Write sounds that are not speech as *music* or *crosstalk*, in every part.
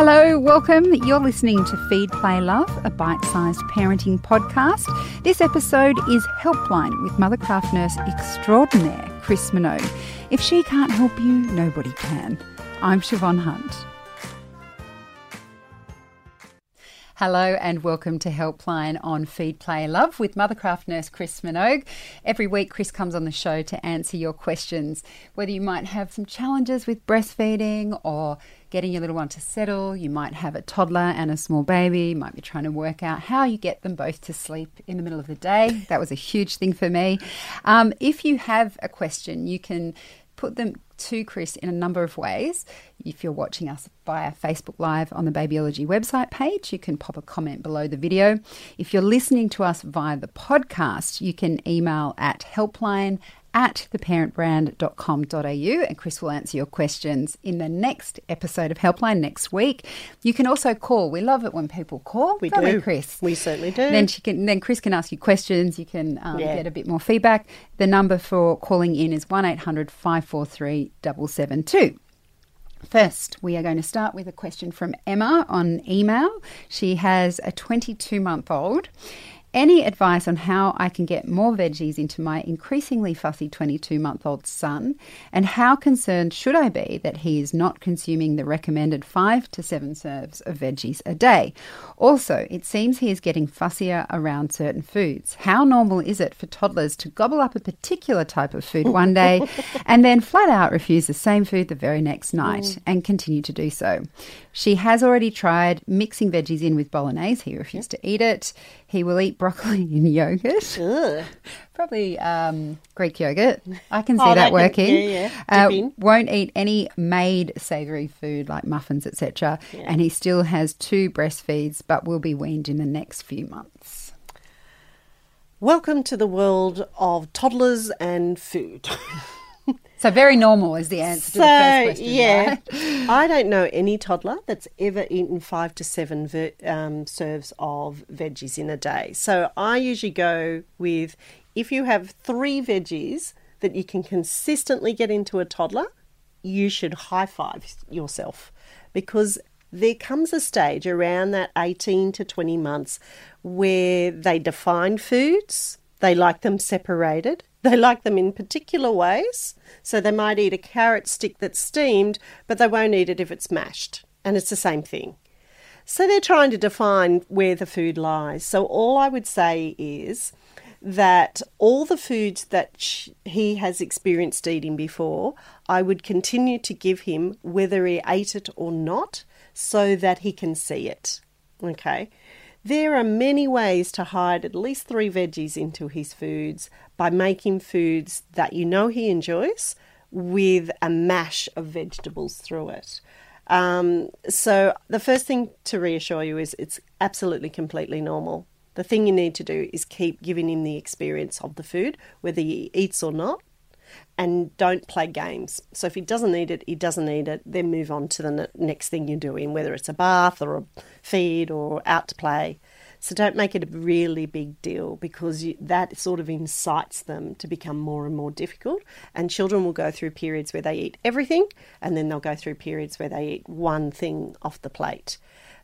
Hello, welcome. You're listening to Feed, Play, Love, a bite sized parenting podcast. This episode is Helpline with Mothercraft nurse extraordinaire Chris Minogue. If she can't help you, nobody can. I'm Siobhan Hunt. Hello and welcome to Helpline on Feed Play Love with Mothercraft nurse Chris Minogue. Every week, Chris comes on the show to answer your questions, whether you might have some challenges with breastfeeding or getting your little one to settle. You might have a toddler and a small baby. You might be trying to work out how you get them both to sleep in the middle of the day. That was a huge thing for me. Um, if you have a question, you can put them to Chris in a number of ways. If you're watching us via Facebook Live on the Babyology website page, you can pop a comment below the video. If you're listening to us via the podcast, you can email at helpline at theparentbrand.com.au and Chris will answer your questions in the next episode of Helpline next week. You can also call. We love it when people call. We do, we, Chris. We certainly do. Then she can. Then Chris can ask you questions. You can um, yeah. get a bit more feedback. The number for calling in is one 543 772 First, we are going to start with a question from Emma on email. She has a 22 month old any advice on how I can get more veggies into my increasingly fussy 22 month old son? And how concerned should I be that he is not consuming the recommended five to seven serves of veggies a day? Also, it seems he is getting fussier around certain foods. How normal is it for toddlers to gobble up a particular type of food one day *laughs* and then flat out refuse the same food the very next night mm. and continue to do so? She has already tried mixing veggies in with bolognese. He refused to eat it. He will eat broccoli in *laughs* yogurt. Ugh. Probably um, Greek yogurt. I can *laughs* see oh, that, that, working. Yeah, yeah. Uh, won't eat any made savoury food like muffins, etc. Yeah. And he still has two breastfeeds, but will be weaned in the next few months. Welcome to the world of toddlers and food. *laughs* So very normal is the answer so, to the first question. Yeah, right? *laughs* I don't know any toddler that's ever eaten five to seven ver- um, serves of veggies in a day. So I usually go with if you have three veggies that you can consistently get into a toddler, you should high five yourself because there comes a stage around that 18 to 20 months where they define foods, they like them separated, they like them in particular ways. So they might eat a carrot stick that's steamed, but they won't eat it if it's mashed. And it's the same thing. So they're trying to define where the food lies. So all I would say is that all the foods that he has experienced eating before, I would continue to give him whether he ate it or not so that he can see it. Okay. There are many ways to hide at least three veggies into his foods by making foods that you know he enjoys with a mash of vegetables through it. Um, so, the first thing to reassure you is it's absolutely completely normal. The thing you need to do is keep giving him the experience of the food, whether he eats or not, and don't play games. So if he doesn't need it, he doesn't need it. Then move on to the next thing you're doing, whether it's a bath or a feed or out to play. So don't make it a really big deal because you, that sort of incites them to become more and more difficult. And children will go through periods where they eat everything, and then they'll go through periods where they eat one thing off the plate.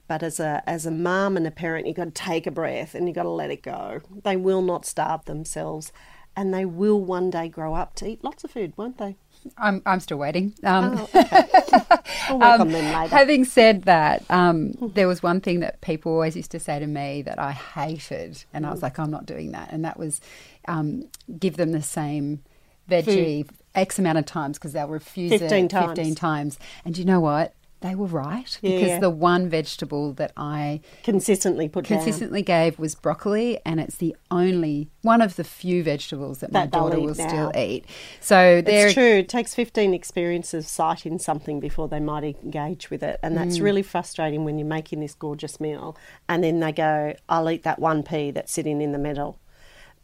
But as a as a mum and a parent, you've got to take a breath and you've got to let it go. They will not starve themselves and they will one day grow up to eat lots of food, won't they? I'm, I'm still waiting. Um, oh, okay. *laughs* we'll work um, on them later. Having said that, um, there was one thing that people always used to say to me that I hated, and I was mm. like, I'm not doing that. And that was um, give them the same veggie Food. X amount of times because they'll refuse 15 it times. 15 times. And you know what? They were right yeah, because yeah. the one vegetable that I consistently put consistently down. gave was broccoli, and it's the only one of the few vegetables that, that my daughter will now. still eat. So it's true. It takes fifteen experiences sighting something before they might engage with it, and that's mm. really frustrating when you're making this gorgeous meal, and then they go, "I'll eat that one pea that's sitting in the middle."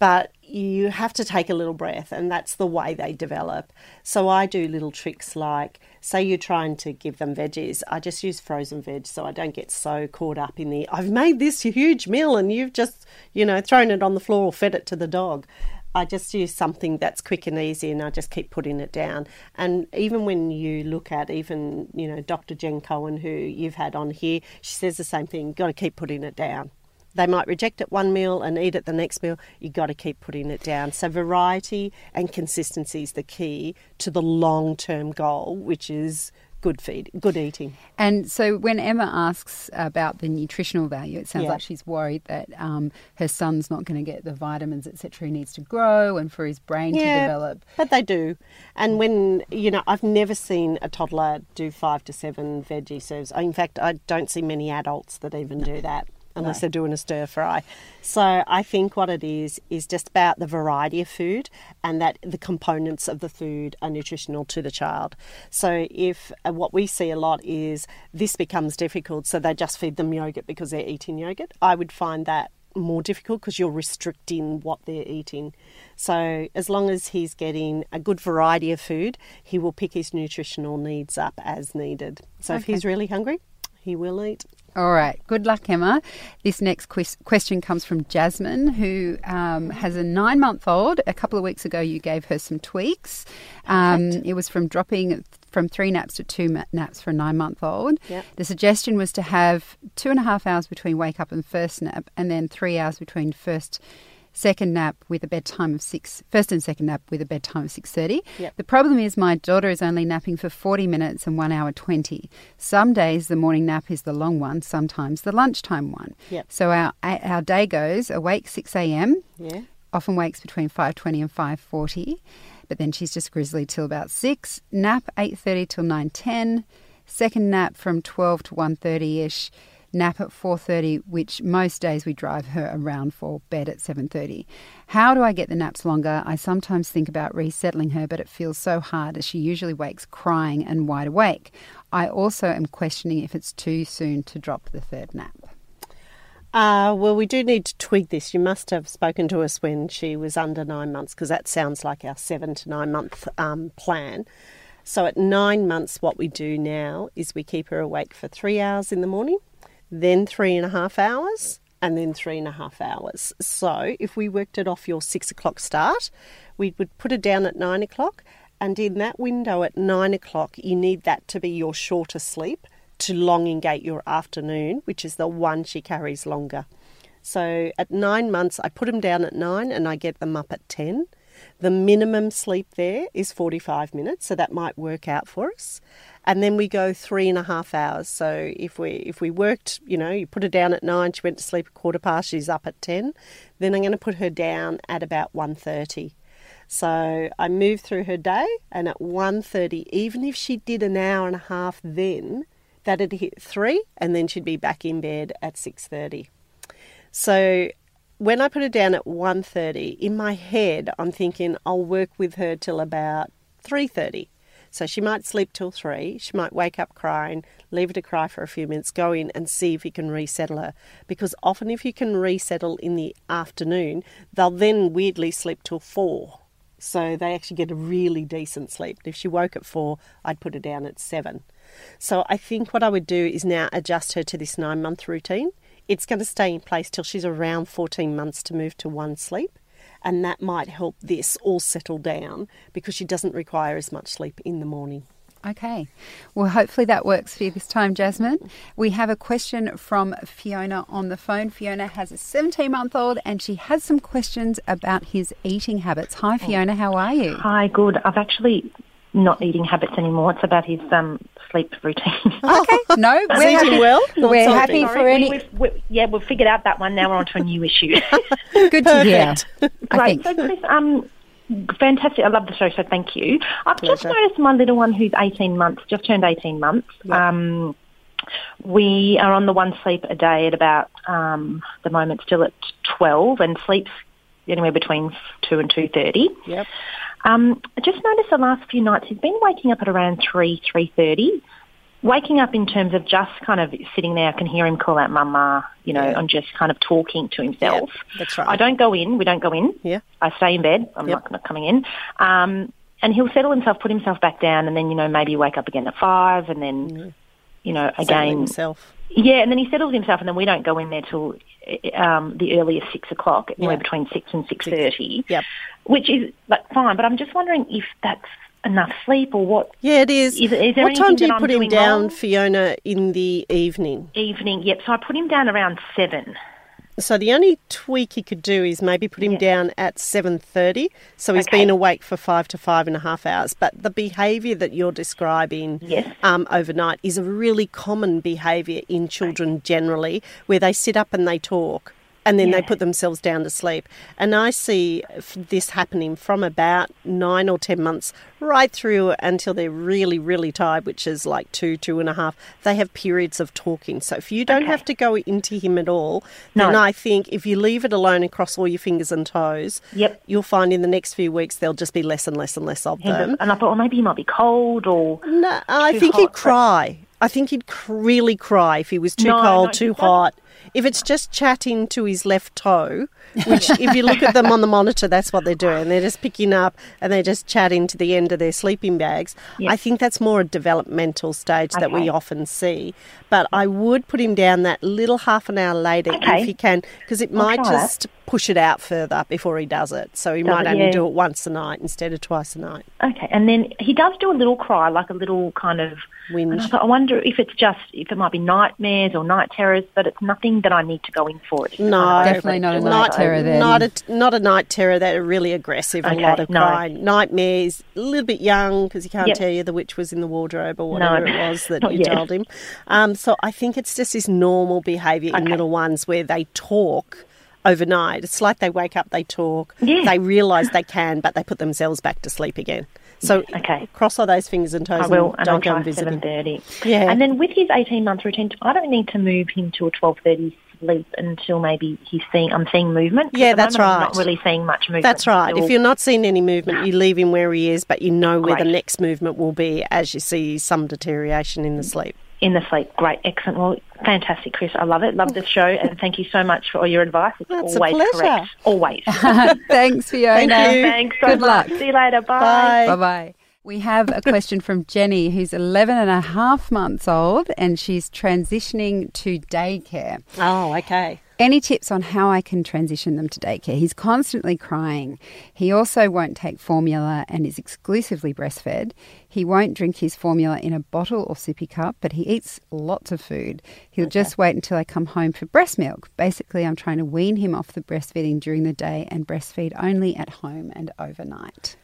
But you have to take a little breath, and that's the way they develop. So I do little tricks like, say you're trying to give them veggies, I just use frozen veg so I don't get so caught up in the, I've made this huge meal and you've just, you know, thrown it on the floor or fed it to the dog. I just use something that's quick and easy and I just keep putting it down. And even when you look at even, you know, Dr. Jen Cohen, who you've had on here, she says the same thing, you've got to keep putting it down. They might reject it one meal and eat it the next meal. You've got to keep putting it down. So, variety and consistency is the key to the long term goal, which is good feed, good eating. And so when Emma asks about the nutritional value, it sounds yeah. like she's worried that um, her son's not going to get the vitamins, etc. He needs to grow and for his brain yeah, to develop. But they do. And when you know, I've never seen a toddler do five to seven veggie serves. In fact, I don't see many adults that even do that unless no. they're doing a stir fry. So I think what it is is just about the variety of food and that the components of the food are nutritional to the child. So if uh, what we see a lot is this becomes difficult, so they just feed them yogurt because they're eating yogurt, I would find that more difficult because you're restricting what they're eating. So, as long as he's getting a good variety of food, he will pick his nutritional needs up as needed. So, okay. if he's really hungry, he will eat. All right. Good luck, Emma. This next question comes from Jasmine, who um, has a nine month old. A couple of weeks ago, you gave her some tweaks. Um, it was from dropping from three naps to two naps for a nine month old. Yep. The suggestion was to have two and a half hours between wake up and first nap, and then three hours between first second nap with a bedtime of six, first and second nap with a bedtime of six thirty. Yep. The problem is my daughter is only napping for forty minutes and one hour twenty. Some days the morning nap is the long one, sometimes the lunchtime one. Yep. So our our day goes awake six a.m. Yeah. Often wakes between five twenty and five forty, but then she's just grizzly till about six. Nap eight thirty till nine ten. Second nap from twelve to one thirty ish nap at 4:30 which most days we drive her around for bed at 7:30. How do I get the naps longer? I sometimes think about resettling her but it feels so hard as she usually wakes crying and wide awake. I also am questioning if it's too soon to drop the third nap. Uh, well, we do need to tweak this. You must have spoken to us when she was under nine months, because that sounds like our seven to nine month um, plan. So, at nine months, what we do now is we keep her awake for three hours in the morning then three and a half hours, and then three and a half hours. So if we worked it off your six o'clock start, we would put it down at nine o'clock, and in that window at nine o'clock, you need that to be your shorter sleep to elongate your afternoon, which is the one she carries longer. So at nine months, I put them down at nine and I get them up at 10. The minimum sleep there is 45 minutes, so that might work out for us. And then we go three and a half hours. So if we if we worked, you know, you put her down at nine, she went to sleep a quarter past, she's up at ten. Then I'm going to put her down at about 1.30. So I move through her day, and at 1.30, even if she did an hour and a half then, that'd hit three, and then she'd be back in bed at 6.30. So when I put her down at 1.30, in my head, I'm thinking I'll work with her till about 3.30. So she might sleep till 3, she might wake up crying, leave her to cry for a few minutes, go in and see if you can resettle her. Because often if you can resettle in the afternoon, they'll then weirdly sleep till 4. So they actually get a really decent sleep. If she woke at 4, I'd put her down at 7. So I think what I would do is now adjust her to this nine month routine it's going to stay in place till she's around 14 months to move to one sleep. And that might help this all settle down because she doesn't require as much sleep in the morning. Okay. Well, hopefully that works for you this time, Jasmine. We have a question from Fiona on the phone. Fiona has a 17 month old and she has some questions about his eating habits. Hi, oh. Fiona. How are you? Hi, good. I've actually not eating habits anymore. It's about his um, sleep routine. *laughs* okay, no, *laughs* we're happy. well. we're happy for any. We've, we've, yeah, we've figured out that one. Now we're on to a new issue. *laughs* Good to hear. Great. So, Chris, um, fantastic. I love the show, so thank you. I've Pleasure. just noticed my little one who's 18 months, just turned 18 months. Yep. Um, we are on the one sleep a day at about um, the moment still at 12 and sleeps anywhere between 2 and 2.30. Yep. Um, I just noticed the last few nights he's been waking up at around 3, 3.30. Waking up in terms of just kind of sitting there, I can hear him call out mama, you know, yeah. and just kind of talking to himself. Yeah, that's right. I don't go in. We don't go in. Yeah. I stay in bed. I'm yep. not, not coming in. Um, and he'll settle himself, put himself back down, and then, you know, maybe wake up again at five, and then... Mm you know, again, himself. Yeah, and then he settles himself, and then we don't go in there till um, the earliest six o'clock, anywhere yeah. between six and six thirty. Yep. Which is like fine, but I'm just wondering if that's enough sleep or what? Yeah, it is. Is, is what time do you put him down, wrong? Fiona, in the evening? Evening, yep. So I put him down around seven. So the only tweak he could do is maybe put him down at seven thirty. So he's okay. been awake for five to five and a half hours. But the behaviour that you're describing yes. um, overnight is a really common behaviour in children generally, where they sit up and they talk and then yeah. they put themselves down to sleep. And I see this happening from about nine or ten months right through until they're really, really tired, which is like two, two and a half. They have periods of talking. So if you don't okay. have to go into him at all, no. then I think if you leave it alone and cross all your fingers and toes, yep. you'll find in the next few weeks there'll just be less and less and less of them. And I thought, well, maybe he might be cold or. No, I think hot, he'd cry. I think he'd really cry if he was too no, cold, no, too hot. If it's just chatting to his left toe, *laughs* which if you look at them on the monitor, that's what they're doing. They're just picking up and they're just chatting to the end of their sleeping bags. I think that's more a developmental stage okay. that we often see. But I would put him down that little half an hour later okay. if you can, because it might just that. Push it out further before he does it. So he does might it, only yeah. do it once a night instead of twice a night. Okay, and then he does do a little cry, like a little kind of whinge. I, thought, I wonder if it's just if it might be nightmares or night terrors, but it's nothing that I need to go in for. It's no, kind of definitely not a night terror. Then not a not a night terror. That are really aggressive. Okay, a lot of no. crying. Nightmares. A little bit young because he can't Yep. tell you the witch was in the wardrobe or whatever No, it was that *laughs* you yet. told him. Um, so I think it's just his normal behaviour in little ones where they talk overnight. It's like they wake up, they talk, Yeah. they realise they can, but they put themselves back to sleep again. So Okay. cross all those fingers and toes I will, and and I'll go try and visit him. seven thirty. Yeah. And then with his eighteen month routine, I don't need to move him to a twelve thirty sleep until maybe he's seeing I'm seeing movement. Yeah, that's moment I'm right. not really seeing much movement. That's right. Still- If you're not seeing any movement, you leave him where he is, but you know where the next movement will be as you see some deterioration in the sleep. In the sleep. Great, excellent. Well, fantastic, Chris. I love it. Love the show, and thank you so much for all your advice. It's That's a always pleasure. correct. Always. *laughs* Thanks, Fiona. Thank you. Thanks so Good much. luck. See you later. Bye. Bye bye. We have a question from Jenny, who's 11 and a half months old, and she's transitioning to daycare. Oh, okay. Any tips on how I can transition them to daycare? He's constantly crying. He also won't take formula and is exclusively breastfed. He won't drink his formula in a bottle or sippy cup, but he eats lots of food. He'll just wait until I come home for breast milk. Basically, I'm trying to wean him off the breastfeeding during the day and breastfeed only at home and overnight.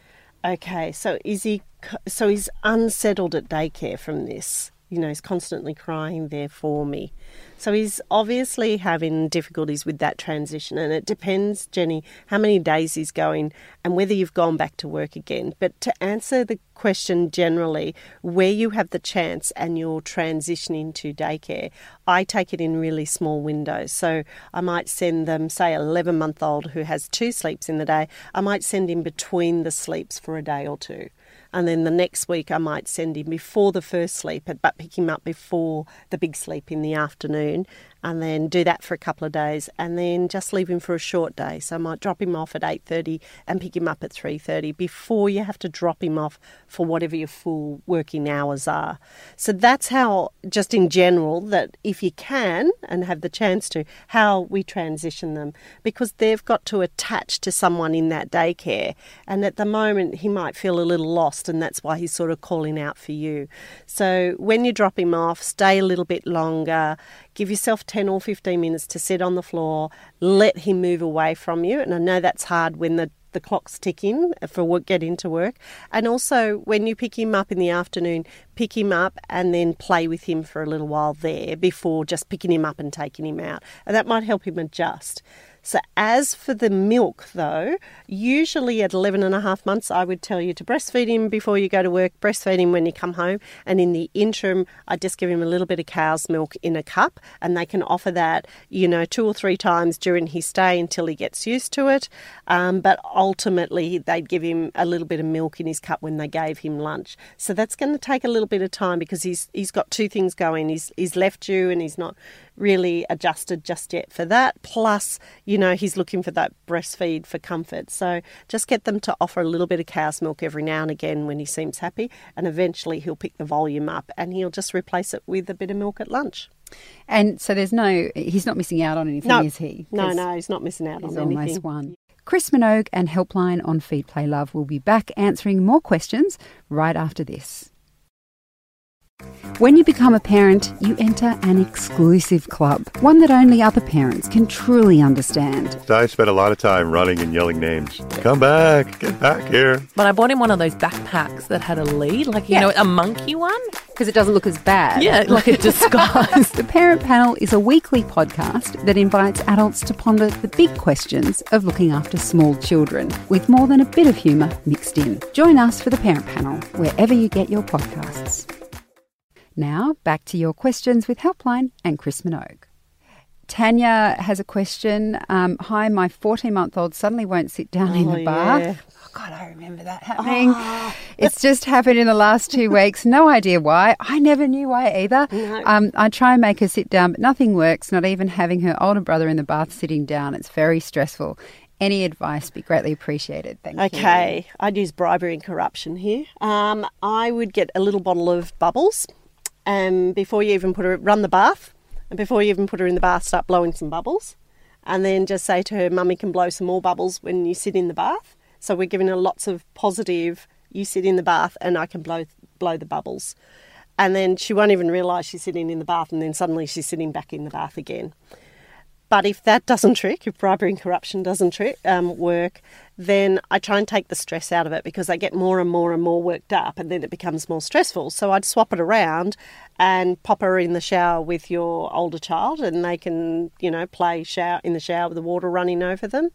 Okay, so is he? So he's unsettled at daycare from this. You know, he's constantly crying there for me. So he's obviously having difficulties with that transition, and it depends, Jenny, how many days he's going and whether you've gone back to work again. But to answer the question generally, where you have the chance and you're transitioning to daycare, I take it in really small windows. So I might send them, say, an 11 month old who has two sleeps in the day, I might send him between the sleeps for a day or two. And then the next week, I might send him before the first sleep, but pick him up before the big sleep in the afternoon, and then do that for a couple of days, and then just leave him for a short day. So I might drop him off at eight thirty and pick him up at three thirty before you have to drop him off for whatever your full working hours are. So that's how, just in general, that if you can and have the chance to, how we transition them because they've got to attach to someone in that daycare, and at the moment he might feel a little lost, and that's why he's sort of calling out for you. So when you drop him off, stay a little bit longer, give yourself 10 or 15 minutes to sit on the floor, let him move away from you. And I know that's hard when the the clock's ticking for work, get into work. And also, when you pick him up in the afternoon, pick him up and then play with him for a little while there before just picking him up and taking him out. And that might help him adjust. So, as for the milk, though, usually at 11 and a half months, I would tell you to breastfeed him before you go to work, breastfeed him when you come home. And in the interim, I just give him a little bit of cow's milk in a cup, and they can offer that, you know, two or three times during his stay until he gets used to it. Um, but ultimately they'd give him a little bit of milk in his cup when they gave him lunch. So that's going to take a little bit of time because he's he's got two things going. He's he's left you and he's not really adjusted just yet for that. Plus, you know, he's looking for that breastfeed for comfort. So just get them to offer a little bit of cow's milk every now and again when he seems happy, and eventually he'll pick the volume up and he'll just replace it with a bit of milk at lunch. And so there's no, he's not missing out on anything, no, is he? No, no, he's not missing out on anything. almost one. Chris Minogue and Helpline on Feed Play Love will be back answering more questions right after this. When you become a parent, you enter an exclusive club, one that only other parents can truly understand. I spent a lot of time running and yelling names. Come back, get back here. But I bought him one of those backpacks that had a lead, like, you yeah. know, a monkey one. Because it doesn't look as bad. Yeah, like a *laughs* disguise. the Parent Panel is a weekly podcast that invites adults to ponder the big questions of looking after small children, with more than a bit of humour mixed in. Join us for the Parent Panel, wherever you get your podcasts. Now, back to your questions with Helpline and Chris Minogue. Tanya has a question. Um, Hi, my 14 month old suddenly won't sit down oh, in the bath. Yeah. Oh, God, I remember that happening. Oh. It's just happened in the last two weeks. No idea why. I never knew why either. No. Um, I try and make her sit down, but nothing works, not even having her older brother in the bath sitting down. It's very stressful. Any advice be greatly appreciated. Thank okay. you. Okay, I'd use bribery and corruption here. Um, I would get a little bottle of bubbles and before you even put her, run the bath, and before you even put her in the bath, start blowing some bubbles, and then just say to her, "Mummy can blow some more bubbles when you sit in the bath." So we're giving her lots of positive. You sit in the bath, and I can blow blow the bubbles, and then she won't even realise she's sitting in the bath, and then suddenly she's sitting back in the bath again. But if that doesn't *laughs* trick, if bribery and corruption doesn't trick, um, work, then I try and take the stress out of it because I get more and more and more worked up and then it becomes more stressful. So I'd swap it around and pop her in the shower with your older child and they can, you know, play shower in the shower with the water running over them.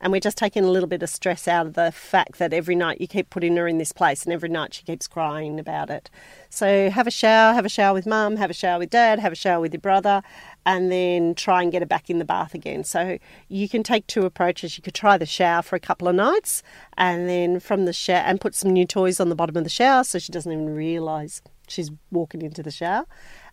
And we're just taking a little bit of stress out of the fact that every night you keep putting her in this place and every night she keeps crying about it. So have a shower, have a shower with mum, have a shower with dad, have a shower with your brother, and then try and get her back in the bath again. So you can take two approaches. You could try the shower for a couple of nights and then from the shower and put some new toys on the bottom of the shower so she doesn't even realise she's walking into the shower.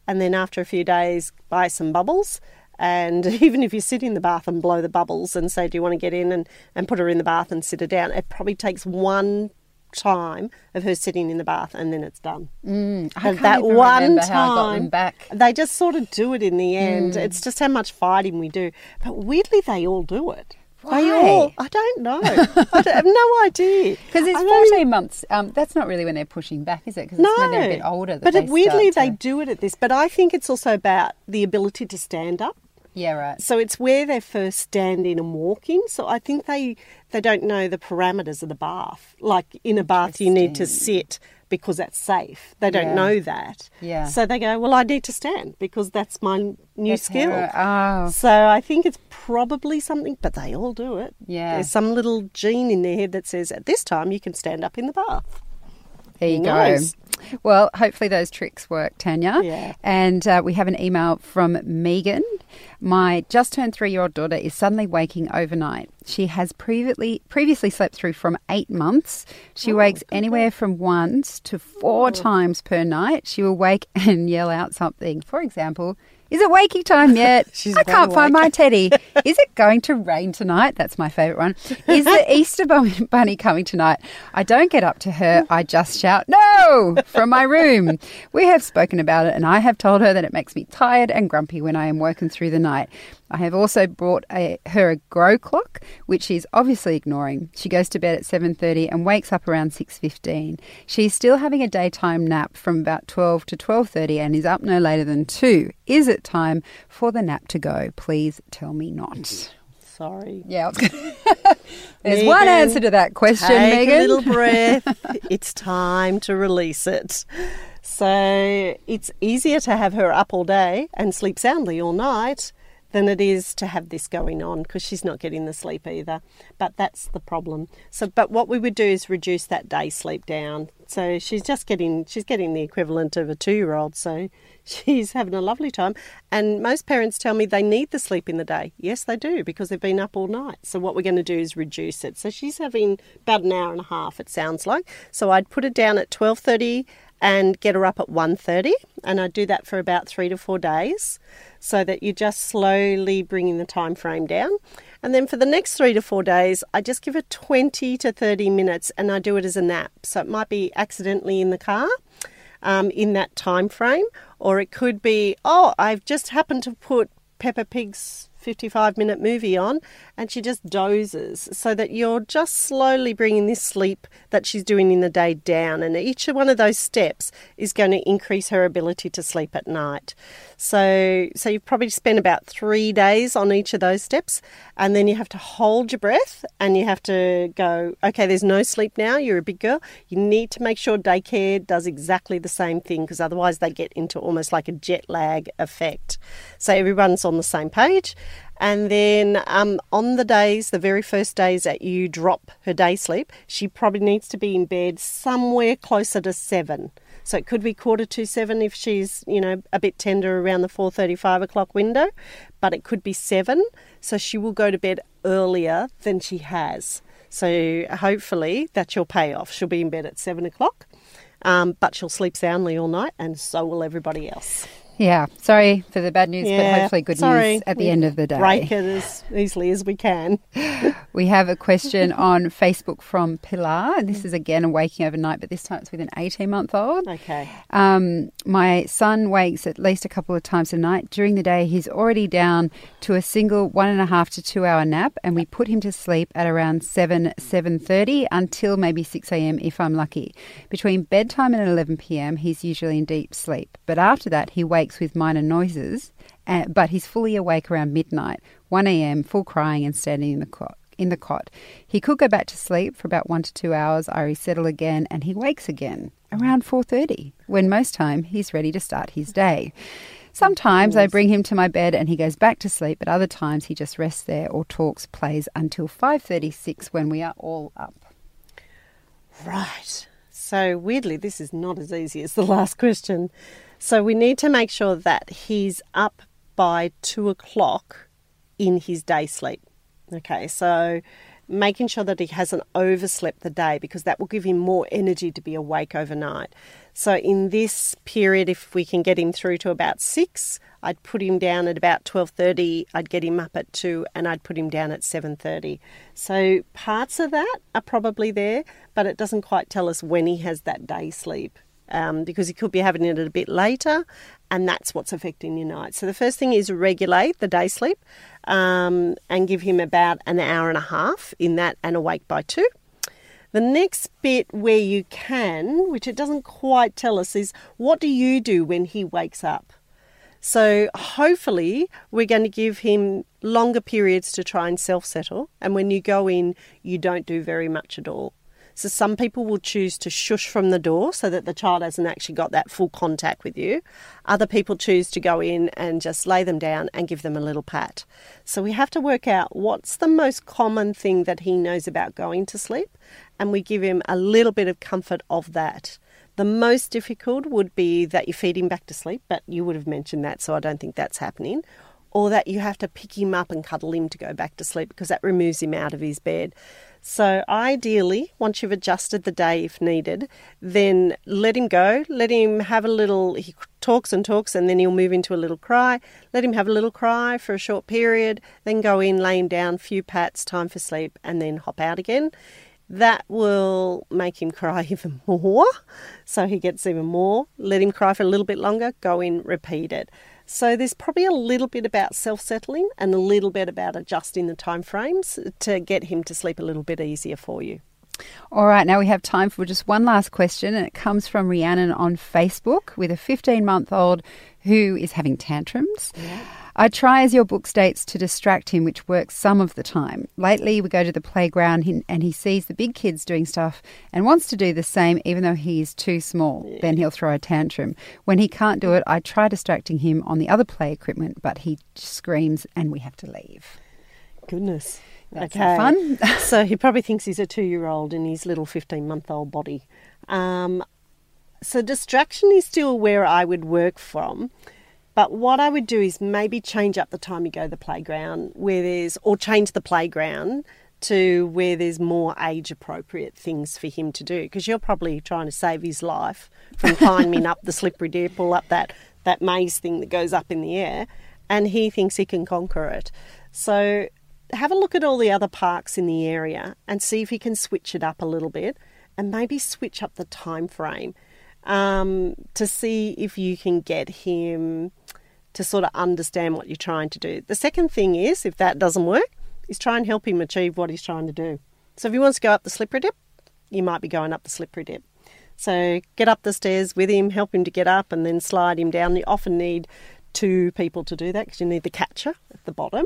And then after a few days, buy some bubbles. And *laughs* even if you sit in the bath and blow the bubbles and say, Do you want to get in and, and put her in the bath and sit her down? It probably takes one time of her sitting in the bath and then it's done. Mm, I that one time, back. They just sort of do it in the end. Mm. It's just how much fighting we do. But weirdly, they all do it. Why? They all, I don't know. I, don't have no *laughs* idea. Because it's 14 months. Um, that's not really when they're pushing back, is it? Because no, when they're a bit older. but they weirdly, to... they do it at this. But I think it's also about the ability to stand up. Yeah, right. So it's where they're first standing and walking. So I think they they don't know the parameters of the bath. Like in a bath, you need to sit because that's safe. They don't yeah. know that. Yeah. So they go, well, I need to stand because that's my new that's skill. Oh. So I think it's probably something, but they all do it. Yeah. There's some little gene in their head that says at this time you can stand up in the bath. There you nice. go. Well, hopefully those tricks work, Tanya. Yeah. And uh, we have an email from Megan. My just turned three year old daughter is suddenly waking overnight. She has previously previously slept through from eight months. She oh, wakes anywhere from once to four oh. times per night. She will wake *laughs* and yell out something. For example, is it waking time yet? *laughs* I can't find my teddy. *laughs* Is it going to rain tonight? That's my favourite one. Is the *laughs* Easter bunny coming tonight? I don't get up to her. I just shout, no, from my room. We have spoken about it, and I have told her that it makes me tired and grumpy when I am working through the night. I have also brought a, her a grow clock, which she's obviously ignoring. She goes to bed at 7:30 and wakes up around 6:15. She's still having a daytime nap from about 12 to 12:30 and is up no later than 2. Is it time for the nap to go? Please tell me not. Mm-hmm. Sorry. Yeah, *laughs* There's Megan, one answer to that question, take Megan. a little *laughs* breath. it's time to release it. So it's easier to have her up all day and sleep soundly all night than it is to have this going on because she's not getting the sleep either. But that's the problem. So, but what we would do is reduce that day sleep down. So she's just getting she's getting the equivalent of a two year old. So *laughs* she's having a lovely time. And most parents tell me they need the sleep in the day. Yes, they do because they've been up all night. So what we're going to do is reduce it. So she's having about an hour and a half. It sounds like. So I'd put it down at twelve thirty and get her up at 1.30 and I do that for about three to four days so that you're just slowly bringing the time frame down. And then for the next three to four days, I just give her 20 to 30 minutes and I do it as a nap. So it might be accidentally in the car um, in that time frame, or it could be, oh, I've just happened to put Peppa Pig's 55 minute movie on and she just dozes so that you're just slowly bringing this sleep that she's doing in the day down. And each one of those steps is going to increase her ability to sleep at night. So so you've probably spent about 3 days on each of those steps and then you have to hold your breath and you have to go okay there's no sleep now you're a big girl. You need to make sure daycare does exactly the same thing because otherwise they get into almost like a jet lag effect. So everyone's on the same page and then um, on the days, the very first days that you drop her day sleep, she probably needs to be in bed somewhere closer to seven. So it could be quarter to seven if she's, you know, a bit tender around the four thirty five o'clock window, but it could be seven. So she will go to bed earlier than she has. So hopefully that's your payoff. She'll be in bed at seven o'clock, um, but she'll sleep soundly all night, and so will everybody else. Yeah, sorry for the bad news, yeah, but hopefully good sorry. news at the we end of the day. Break it as easily as we can. *laughs* we have a question on Facebook from Pilar. This is again a waking overnight, but this time it's with an 18 month old. Okay. Um, my son wakes at least a couple of times a night. During the day, he's already down to a single one and a half to two hour nap, and we put him to sleep at around 7, 7.30 until maybe 6 a.m. if I'm lucky. Between bedtime and 11 p.m., he's usually in deep sleep, but after that, he wakes with minor noises, uh, but he's fully awake around midnight, 1 a.m., full crying and standing in the cot. In the cot, he could go back to sleep for about one to two hours. I resettle again, and he wakes again around 4:30, when most time he's ready to start his day. Sometimes I bring him to my bed and he goes back to sleep, but other times he just rests there or talks, plays until 5:36 when we are all up. Right. So weirdly, this is not as easy as the last question. So we need to make sure that he's up by two o'clock in his day sleep. Okay, so making sure that he hasn't overslept the day because that will give him more energy to be awake overnight. So in this period, if we can get him through to about six, I'd put him down at about twelve thirty. I'd get him up at two, and I'd put him down at seven thirty. So parts of that are probably there, but it doesn't quite tell us when he has that day sleep um, because you could be having it a bit later, and that's what's affecting your night. So the first thing is regulate the day sleep um, and give him about an hour and a half in that and awake by two. The next bit where you can, which it doesn't quite tell us, is what do you do when he wakes up? So hopefully we're going to give him longer periods to try and self settle. And when you go in, you don't do very much at all. So some people will choose to shush from the door so that the child hasn't actually got that full contact with you. Other people choose to go in and just lay them down and give them a little pat. So we have to work out what's the most common thing that he knows about going to sleep and we give him a little bit of comfort of that. The most difficult would be that you feed him back to sleep, but you would have mentioned that, so I don't think that's happening or that you have to pick him up and cuddle him to go back to sleep because that removes him out of his bed. So, ideally, once you've adjusted the day if needed, then let him go. Let him have a little, he talks and talks, and then he'll move into a little cry. Let him have a little cry for a short period, then go in, lay him down, few pats, time for sleep, and then hop out again. That will make him cry *laughs* even more. So he gets even more. Let him cry for a little bit longer, go in, repeat it. So there's probably a little bit about self-settling and a little bit about adjusting the time frames to get him to sleep a little bit easier for you. All right, now we have time for just one last question, and it comes from Rhiannon on Facebook with a 15 month old who is having tantrums. Yeah. I try, as your book states, to distract him, which works some of the time. Lately, we go to the playground and he sees the big kids doing stuff and wants to do the same, even though he is too small. Yeah. Then he'll throw a tantrum. When he can't do it, I try distracting him on the other play equipment, but he screams and we have to leave. Goodness. That's okay. fun. *laughs* so he probably thinks he's a two year old in his little 15 month old body. Um, so distraction is still where I would work from. But what I would do is maybe change up the time you go to the playground where there's, or change the playground to where there's more age appropriate things for him to do. Because you're probably trying to save his life from climbing up the slippery dip or up that, that maze thing that goes up in the air. And he thinks he can conquer it. So have a look at all the other parks in the area and see if he can switch it up a little bit and maybe switch up the time frame um, to see if you can get him to sort of understand what you're trying to do. The second thing is, if that doesn't work, is try and help him achieve what he's trying to do. So if he wants to go up the slippery dip, you might be going up the slippery dip. So get up the stairs with him, help him to get up, and then slide him down. You often need two people to do that because you need the catcher at the bottom.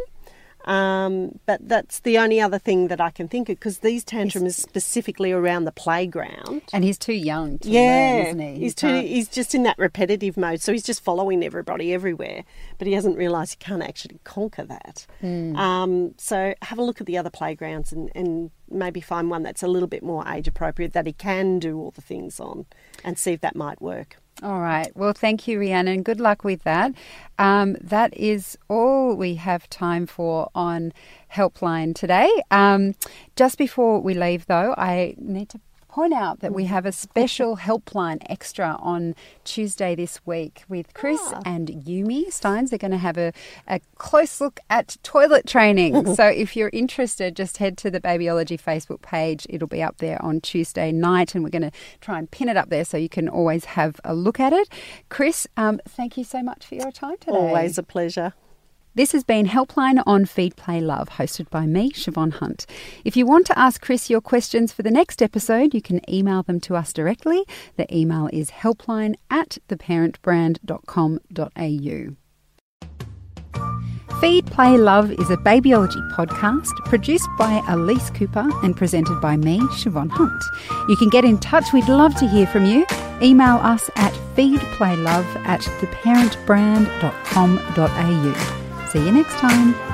Um, but that's the only other thing that I can think of because these tantrums specifically around the playground. And he's too young to yeah, learn, isn't he? He's, he's too. He's just in that repetitive mode, so he's just following everybody everywhere. But he hasn't realised he can't actually conquer that. Mm. Um, so have a look at the other playgrounds and, and maybe find one that's a little bit more age appropriate that he can do all the things on, and see if that might work. All right. Well, thank you, Rhiannon. Good luck with that. Um, that is all we have time for on Helpline today. Um, just before we leave, though, I need to point out that we have a special *laughs* helpline extra on Tuesday this week with Chris ah. and Yumi Stynes. They're going to have a, a close look at toilet training. *laughs* so if you're interested, just head to the Babyology Facebook page. It'll be up there on Tuesday night, and we're going to try and pin it up there so you can always have a look at it. Chris, um, thank you so much for your time today. Always a pleasure. This has been Helpline on Feed Play Love, hosted by me, Siobhan Hunt. If you want to ask Chris your questions for the next episode, you can email them to us directly. The email is helpline at theparentbrand.com.au. Feed, Play, Love is a babyology podcast produced by Elise Cooper and presented by me, Siobhan Hunt. You can get in touch. We'd love to hear from you. Email us at feedplaylove at theparentbrand.com.au. See you next time.